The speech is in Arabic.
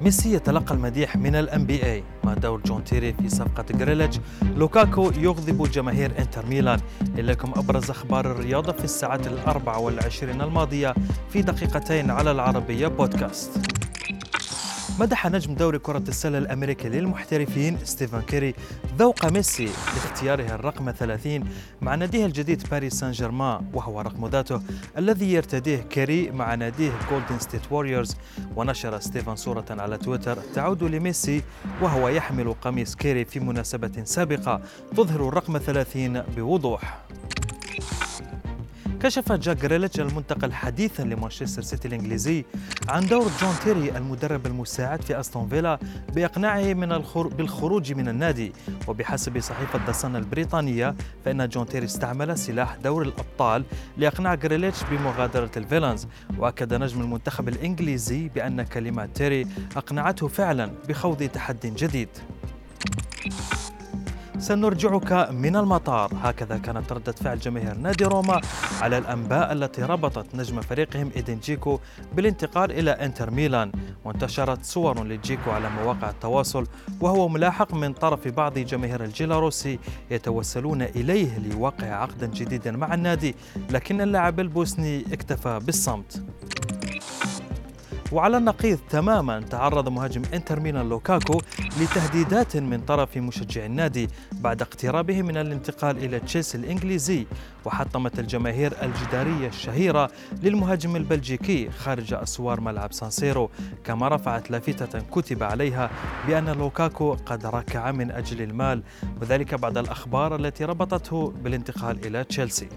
ميسي يتلقى المديح من ال NBA ما دور جون تيري في صفقة جريليتش لوكاكو يغضب جماهير إنتر ميلان. إليكم أبرز أخبار الرياضة في الساعات الأربع والعشرين الماضية في دقيقتين على العربية بودكاست. مدح نجم دوري كرة السلة الأمريكي للمحترفين ستيفن كيري ذوق ميسي لاختياره الرقم 30 مع ناديه الجديد باريس سان جيرمان وهو الرقم ذاته الذي يرتديه كيري مع ناديه جولدن ستيت ووريرز ونشر ستيفن صورة على تويتر تعود لميسي وهو يحمل قميص كيري في مناسبة سابقة تظهر الرقم 30 بوضوح. كشف جاك جريليتش المنتقل حديثا لمانشستر سيتي الإنجليزي عن دور جون تيري المدرب المساعد في أستون فيلا بإقناعه من الخر... بالخروج من النادي. وبحسب صحيفة The Sun البريطانية فإن جون تيري استعمل سلاح دوري الأبطال لإقناع جريليتش بمغادرة الفيلانز. وأكد نجم المنتخب الإنجليزي بأن كلمات تيري أقنعته فعلا بخوض تحد جديد. سنرجعك من المطار. هكذا كانت ردة فعل جماهير نادي روما على الأنباء التي ربطت نجم فريقهم إيدين جيكو بالانتقال إلى إنتر ميلان وانتشرت صور لجيكو على مواقع التواصل وهو ملاحق من طرف بعض جماهير الجيالوروسي يتوسلون إليه ليوقع عقد جديد مع النادي لكن اللاعب البوسني اكتفى بالصمت. وعلى النقيض تماما تعرض مهاجم إنتر ميلان لوكاكو لتهديدات من طرف مشجعي النادي بعد اقترابه من الانتقال إلى تشيلسي الإنجليزي وحطمت الجماهير الجدارية الشهيرة للمهاجم البلجيكي خارج أسوار ملعب سانسيرو كما رفعت لافتة كتب عليها بأن لوكاكو قد ركع من أجل المال وذلك بعد الأخبار التي ربطته بالانتقال إلى تشيلسي.